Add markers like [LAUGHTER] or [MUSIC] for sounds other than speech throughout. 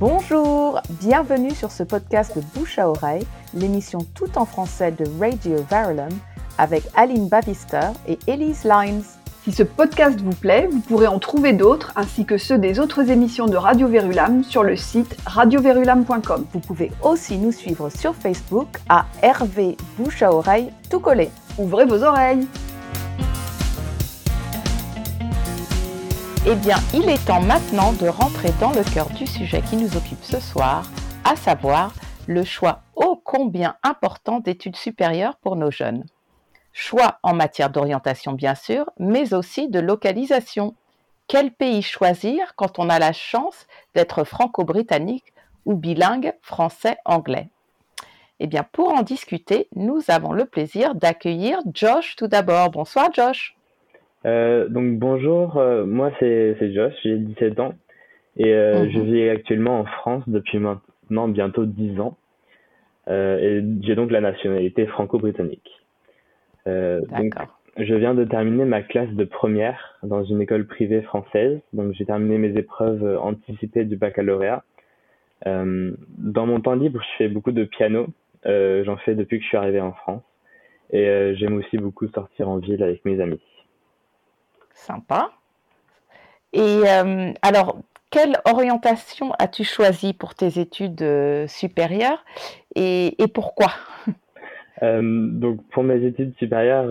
Bonjour, bienvenue sur ce podcast de Bouche à Oreille, l'émission tout en français de Radio Verulam avec Aline Bavister et Elise Lines. Si ce podcast vous plaît, vous pourrez en trouver d'autres ainsi que ceux des autres émissions de Radio Verulam sur le site radioverulam.com. Vous pouvez aussi nous suivre sur Facebook à RV Bouche à Oreille tout collé. Ouvrez vos oreilles Eh bien, il est temps maintenant de rentrer dans le cœur du sujet qui nous occupe ce soir, à savoir le choix ô combien important d'études supérieures pour nos jeunes. Choix en matière d'orientation bien sûr, mais aussi de localisation. Quel pays choisir quand on a la chance d'être franco-britannique ou bilingue français-anglais? Eh bien, pour en discuter, nous avons le plaisir d'accueillir Josh tout d'abord. Bonsoir Josh. Euh, donc bonjour, euh, moi c'est Josh, j'ai 17 ans et euh, je Mhm. vis actuellement en France depuis maintenant bientôt 10 ans Euh, et j'ai donc la nationalité franco-britannique. Euh, donc je viens de terminer ma classe de première dans une école privée française, donc j'ai terminé mes épreuves anticipées du baccalauréat. Euh, dans mon temps libre, je fais beaucoup de piano, Euh, j'en fais depuis que je suis arrivé en France et euh, j'aime aussi beaucoup sortir en ville avec mes amis. Sympa. Et euh, alors, quelle orientation as-tu choisi pour tes études euh, supérieures et, pourquoi [LAUGHS] Euh, donc pour mes études supérieures,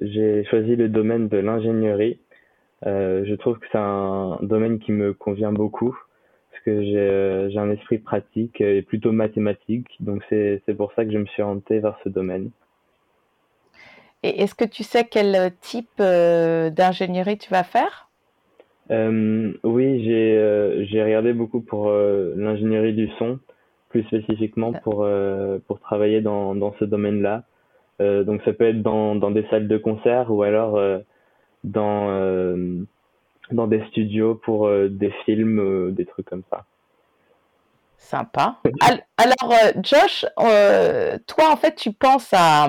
j'ai choisi le domaine de l'ingénierie. Je trouve que c'est un domaine qui me convient beaucoup parce que j'ai un esprit pratique et plutôt mathématique. Donc c'est pour ça que je me suis orienté vers ce domaine. Et est-ce que tu sais quel type euh, d'ingénierie tu vas faire? Euh, oui, j'ai euh, regardé beaucoup pour euh, l'ingénierie du son, plus spécifiquement pour euh, pour travailler dans dans ce domaine-là. Euh, donc ça peut être dans dans des salles de concert ou alors euh, dans euh, dans des studios pour euh, des films, euh, des trucs comme ça. Sympa. Al- Alors, euh, Josh, euh, toi, en fait, tu penses à,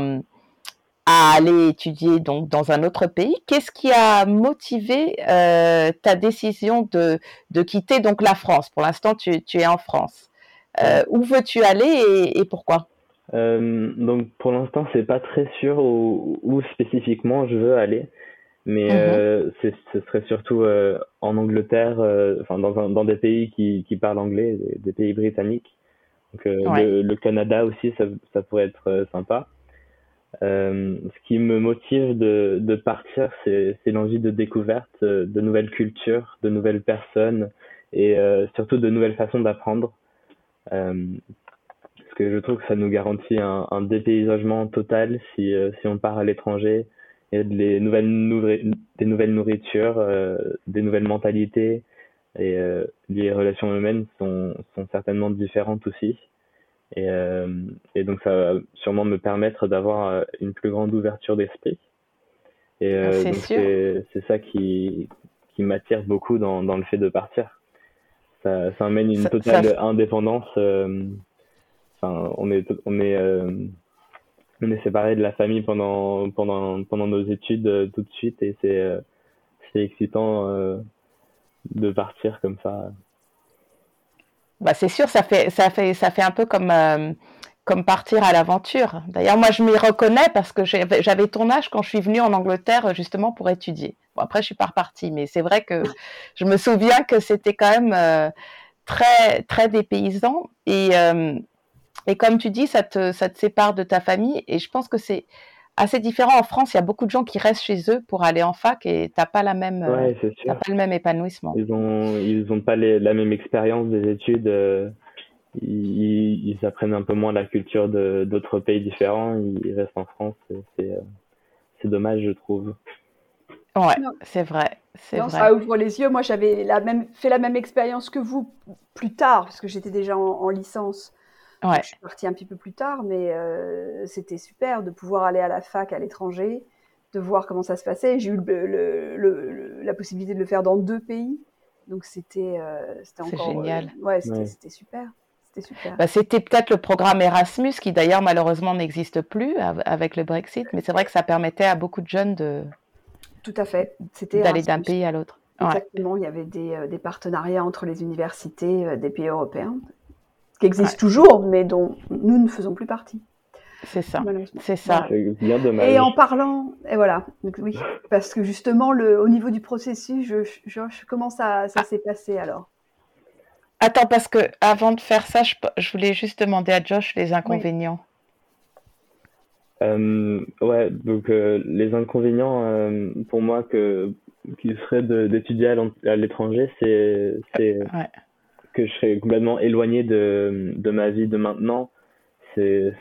à aller étudier donc dans un autre pays. Qu'est-ce qui a motivé euh, ta décision de, de quitter donc la France? Pour l'instant, tu, tu es en France. Euh, où veux-tu aller et, et pourquoi? Euh, donc pour l'instant, c'est pas très sûr où, où spécifiquement je veux aller, mais Mhm. ce serait surtout en Angleterre, enfin dans, dans des pays qui, qui parlent anglais, des, des pays britanniques. Donc Ouais. le, le Canada aussi, ça, ça pourrait être sympa. Euh, ce qui me motive de, de partir, c'est l'envie de découverte, euh, de nouvelles cultures, de nouvelles personnes et euh, surtout de nouvelles façons d'apprendre. Parce que je trouve que ça nous garantit un, un dépaysagement total si, si on part à l'étranger. A des nouvelles, des nouvelles nourritures, euh, des nouvelles mentalités et euh, les relations humaines sont, sont certainement différentes aussi. Et, euh, et donc ça va sûrement me permettre d'avoir euh, une plus grande ouverture d'esprit. Et euh, C'est ça qui, qui m'attire beaucoup dans, dans le fait de partir. Ça, ça amène une Ça- totale ça- indépendance. euh, Enfin, on est, on est, euh, on est séparés de la famille pendant, pendant, pendant nos études euh, tout de suite et c'est, euh, c'est excitant euh, de partir comme ça. Bah, c'est sûr, ça fait, ça fait, ça fait un peu comme, euh, comme partir à l'aventure. D'ailleurs, moi, je m'y reconnais parce que j'avais ton âge quand je suis venue en Angleterre justement pour étudier. Bon, après, je suis pas repartie, mais c'est vrai que je me souviens que c'était quand même euh, très, très dépaysant. Et, euh, et comme tu dis, ça te, ça te sépare de ta famille. Et je pense que c'est assez différent. En France, il y a beaucoup de gens qui restent chez eux pour aller en fac et t'as pas la même, euh, Ouais, pas le même épanouissement. Ils ont, ils ont pas les, la même expérience des études. euh, ils, ils apprennent un peu moins la culture de d'autres pays différents. Ils restent en France. C'est, euh, c'est dommage, je trouve. Ouais, c'est vrai, Non, vrai. ça ouvre les yeux. Moi, j'avais la même, fait la même expérience que vous plus tard, parce que j'étais déjà en, en licence. Donc, je suis partie un petit peu plus tard, mais euh, c'était super de pouvoir aller à la fac à l'étranger, de voir comment ça se passait. J'ai eu le- le- le- le- la possibilité de le faire dans deux pays, donc c'était euh, encore euh, génial. ouais, c'était Ouais. super, c'était super. Bah, c'était peut-être le programme Erasmus qui d'ailleurs malheureusement n'existe plus av- avec le Brexit, mais c'est vrai que ça permettait à beaucoup de jeunes de Tout à fait. C'était d'aller d'un pays à l'autre. Exactement, il y avait des, des, partenariats entre les universités des pays européens, qui existent toujours, mais dont nous ne faisons plus partie. C'est ça. C'est ça. bien dommage. Et en parlant, et voilà, oui, parce que justement, le, au niveau du processus, je, je, comment ça, ça ah. s'est passé alors? Attends, parce que avant de faire ça, je, je, voulais juste demander à Josh les inconvénients. Euh, ouais, donc euh, les inconvénients euh, pour moi que qu'il serait d'étudier à l'étranger, c'est c'est que je serais complètement éloigné de de ma vie de maintenant c'est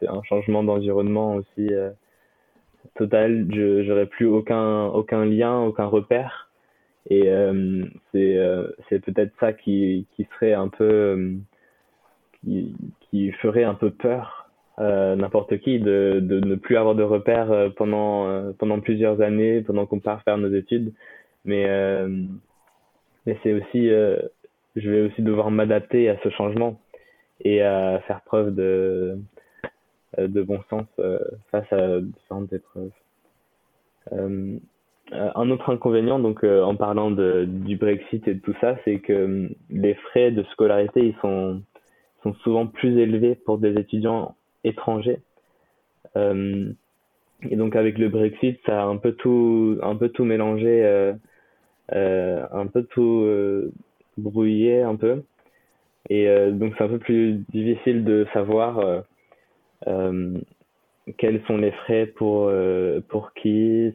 c'est un changement d'environnement aussi euh, total. Je j'aurais plus aucun aucun lien, aucun repère. Et euh, c'est euh, peut-être ça qui qui serait un peu qui qui ferait un peu peur n'importe qui de de ne plus avoir de repère pendant pendant plusieurs années pendant qu'on part faire nos études. Mais mais c'est aussi je vais aussi devoir m'adapter à ce changement et à faire preuve de, euh, de bon sens euh, face à différentes épreuves. Euh, un autre inconvénient, donc en parlant de, du Brexit et de tout ça, c'est que les frais de scolarité ils sont, sont souvent plus élevés pour des étudiants étrangers. Euh, et donc avec le Brexit, ça a un peu tout, un peu tout mélangé, euh, euh, un peu tout brouillé un peu. Et euh, donc c'est un peu plus difficile de savoir euh, euh, quels sont les frais pour pour qui,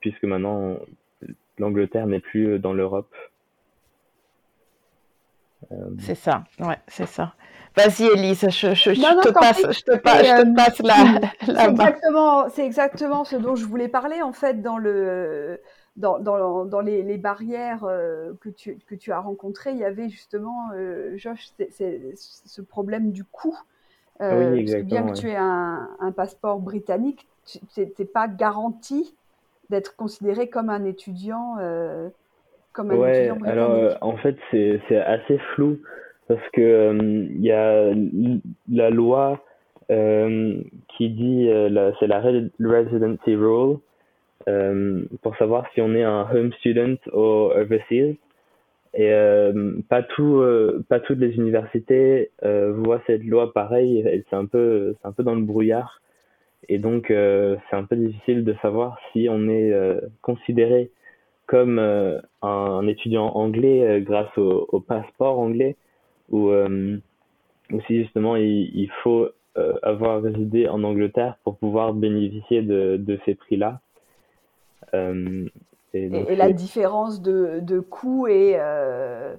puisque maintenant l'Angleterre n'est plus dans l'Europe. C'est ça, ouais, c'est ça. Vas-y, Elise, je, je, te passe, je, te passe, je te passe la, [LAUGHS] la exactement, C'est exactement ce dont je voulais parler, en fait, dans le, dans, dans, dans les, les, barrières euh, que, tu, que tu as rencontrées, il y avait justement, euh, Josh, ce problème du coût. Euh, oui, bien que tu aies un, un passeport britannique, tu n'es pas garanti d'être considéré comme un étudiant, euh, comme un ouais. Alors, en fait, c'est assez flou parce que il y a la loi qui dit, c'est la residency rule, euh, pour savoir si on est un home student ou overseas. Et euh, pas tout, euh, pas toutes les universités voient cette loi pareil. C'est un peu, c'est un peu dans le brouillard. Et donc, c'est un peu difficile de savoir si on est considéré comme un, étudiant anglais grâce au, passeport anglais ou, ou si justement il, il faut avoir résidé en Angleterre pour pouvoir bénéficier de, de ces prix-là. Euh, et, la différence de, de coût est, euh,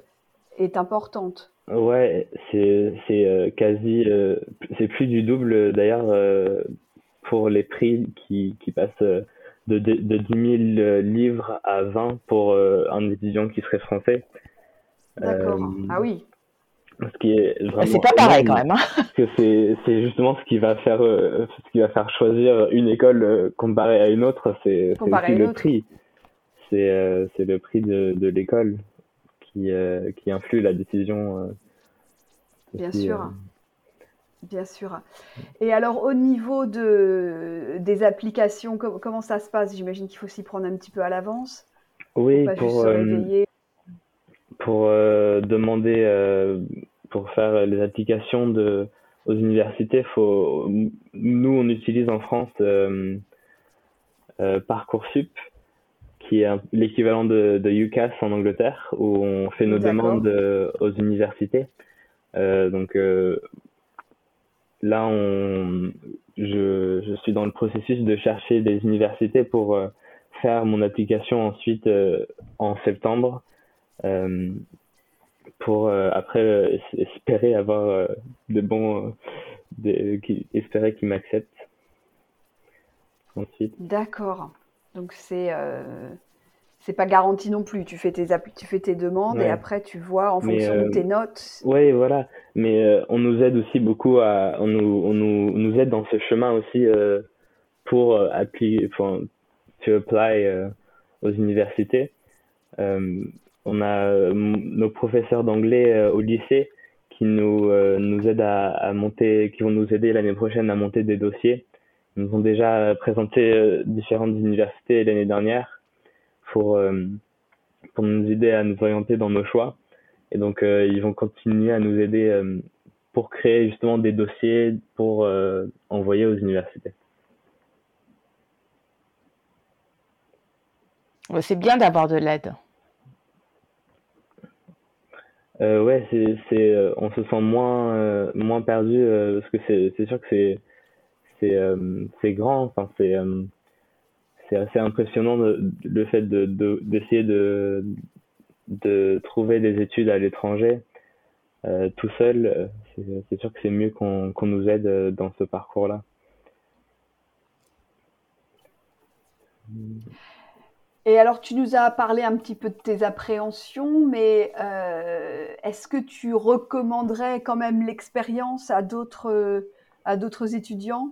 est importante. Ouais, c'est euh, quasi c'est plus du double d'ailleurs pour les prix qui qui passent de, de, de 10 000 livres à 20 pour un étudiant qui serait français. D'accord. ah oui. Ce qui est vraiment c'est pas pareil quand même. Hein. que c'est c'est justement ce qui va faire euh, ce qui va faire choisir une école euh, comparée à une autre, c'est aussi le prix. C'est euh, c'est le prix de de l'école qui qui influe la décision. Bien sûr. Bien sûr. Et alors, au niveau de, des applications, comment ça se passe? J'imagine qu'il faut s'y prendre un petit peu à l'avance. Oui, pour, pour demander pour faire les applications de, aux universités, faut, nous, on utilise en France euh, euh, Parcoursup, qui est l'équivalent de, de, UCAS en Angleterre, où on fait nos demandes euh, aux universités. Euh, donc euh, là, je, suis dans le processus de chercher des universités pour euh, faire mon application ensuite en septembre. Euh, pour euh, après euh, espérer avoir euh, de bons espérer qu'ils m'acceptent ensuite d'accord donc c'est c'est pas garanti non plus. Tu fais tes tu fais tes demandes et après tu vois en fonction de tes notes. oui voilà. Mais on nous aide aussi beaucoup à on nous on nous, nous aide dans ce chemin aussi pour appliquer enfin to apply aux universités. On a euh, nos professeurs d'anglais euh, au lycée qui nous, euh, nous aident à, monter, qui vont nous aider l'année prochaine à monter des dossiers. Ils nous ont déjà présenté différentes universités l'année dernière pour, pour nous aider à nous orienter dans nos choix. Et donc, ils vont continuer à nous aider pour créer justement des dossiers pour envoyer aux universités. C'est bien d'avoir de l'aide. Euh, ouais, c'est, c'est, euh, on se sent moins, euh, moins perdu euh, parce que c'est, c'est sûr que c'est, c'est, c'est grand. Enfin, c'est, c'est assez impressionnant le fait de, de, d'essayer de, de trouver des études à l'étranger tout seul. C'est, c'est sûr que c'est mieux qu'on, qu'on nous aide dans ce parcours-là. Et alors, tu nous as parlé un petit peu de tes appréhensions, mais euh, est-ce que tu recommanderais quand même l'expérience à d'autres étudiants?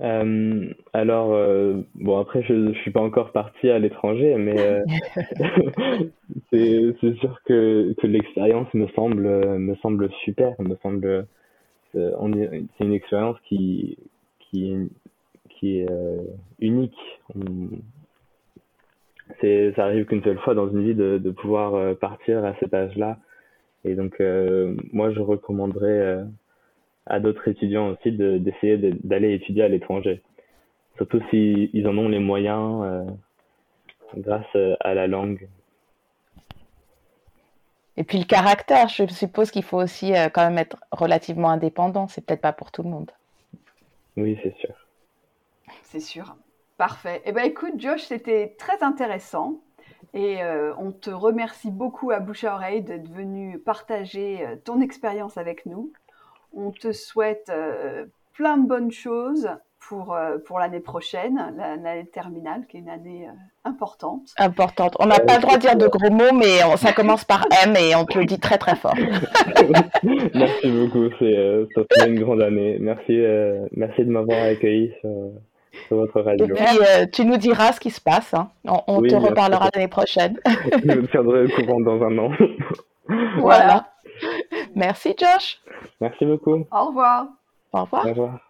Euh, Alors, euh, bon, après, je ne suis pas encore parti à l'étranger, mais [LAUGHS] c'est sûr que, que l'expérience me semble me semble super, me semble c'est une expérience qui qui qui est unique c'est ça arrive qu'une seule fois dans une vie de, de pouvoir euh, partir à cet âge-là. Et donc euh, moi je recommanderais euh, à d'autres étudiants aussi d'essayer d'aller étudier à l'étranger. Surtout s'ils ils en ont les moyens grâce à la langue. Et puis le caractère, je suppose qu'il faut aussi quand même être relativement indépendant. C'est peut-être pas pour tout le monde. Oui, c'est sûr. C'est sûr. Parfait. Eh bien, écoute, Josh, c'était très intéressant. Et euh, on te remercie beaucoup à bouche à oreille d'être venu partager euh, ton expérience avec nous. On te souhaite euh, plein de bonnes choses pour, pour l'année prochaine, l'année terminale, qui est une année importante. Importante. On n'a pas le droit de dire de gros mots, mais ça commence par M et on te le dit très très fort. [LAUGHS] merci beaucoup, c'est une grande année. Merci, merci de m'avoir accueilli votre radio. Et puis, euh, tu nous diras ce qui se passe. Hein. On, te reparlera l'année prochaine. [LAUGHS] Je me tiendrai au courant dans un an. voilà. Merci, Josh. Merci beaucoup. Au revoir. Au revoir. Au revoir.